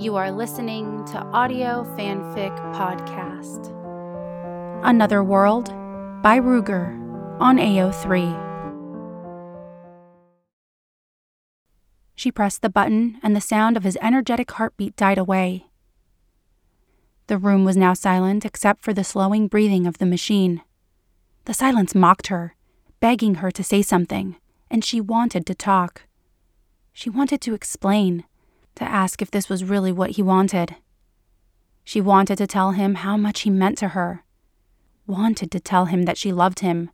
You are listening to Audio Fanfic Podcast. Another World by Ruger on AO3. She pressed the button, and the sound of his energetic heartbeat died away. The room was now silent except for the slowing breathing of the machine. The silence mocked her, begging her to say something, and she wanted to talk. She wanted to explain, to ask if this was really what he wanted. She wanted to tell him how much he meant to her, wanted to tell him that she loved him.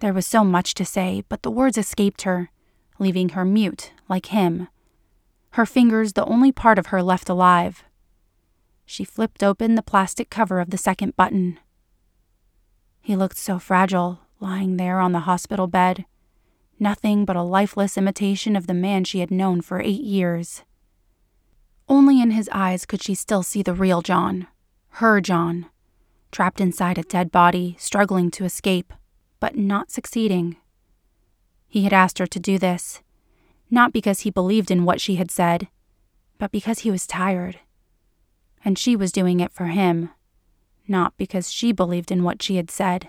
There was so much to say, but the words escaped her, leaving her mute like him, her fingers the only part of her left alive. She flipped open the plastic cover of the second button. He looked so fragile, lying there on the hospital bed, nothing but a lifeless imitation of the man she had known for eight years. Only in his eyes could she still see the real John, her John, trapped inside a dead body, struggling to escape, but not succeeding. He had asked her to do this, not because he believed in what she had said, but because he was tired. And she was doing it for him, not because she believed in what she had said,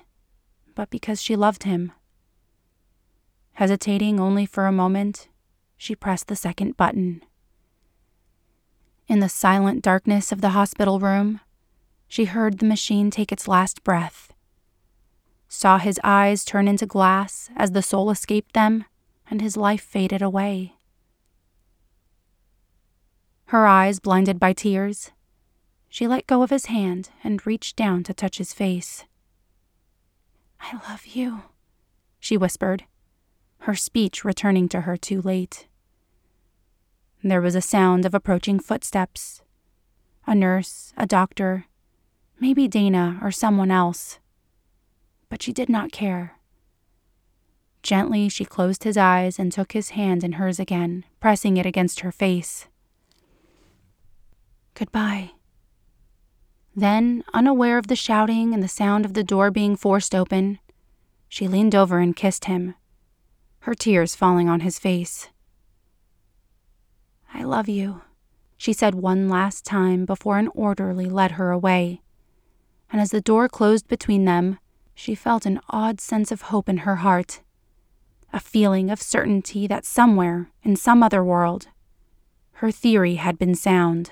but because she loved him. Hesitating only for a moment, she pressed the second button. In the silent darkness of the hospital room, she heard the machine take its last breath saw his eyes turn into glass as the soul escaped them, and his life faded away. Her eyes blinded by tears, she let go of his hand and reached down to touch his face. I love you, she whispered, her speech returning to her too late. There was a sound of approaching footsteps. A nurse, a doctor, maybe Dana or someone else but she did not care. Gently, she closed his eyes and took his hand in hers again, pressing it against her face. Goodbye. Then, unaware of the shouting and the sound of the door being forced open, she leaned over and kissed him, her tears falling on his face. I love you, she said one last time before an orderly led her away. And as the door closed between them, she felt an odd sense of hope in her heart, a feeling of certainty that somewhere, in some other world, her theory had been sound.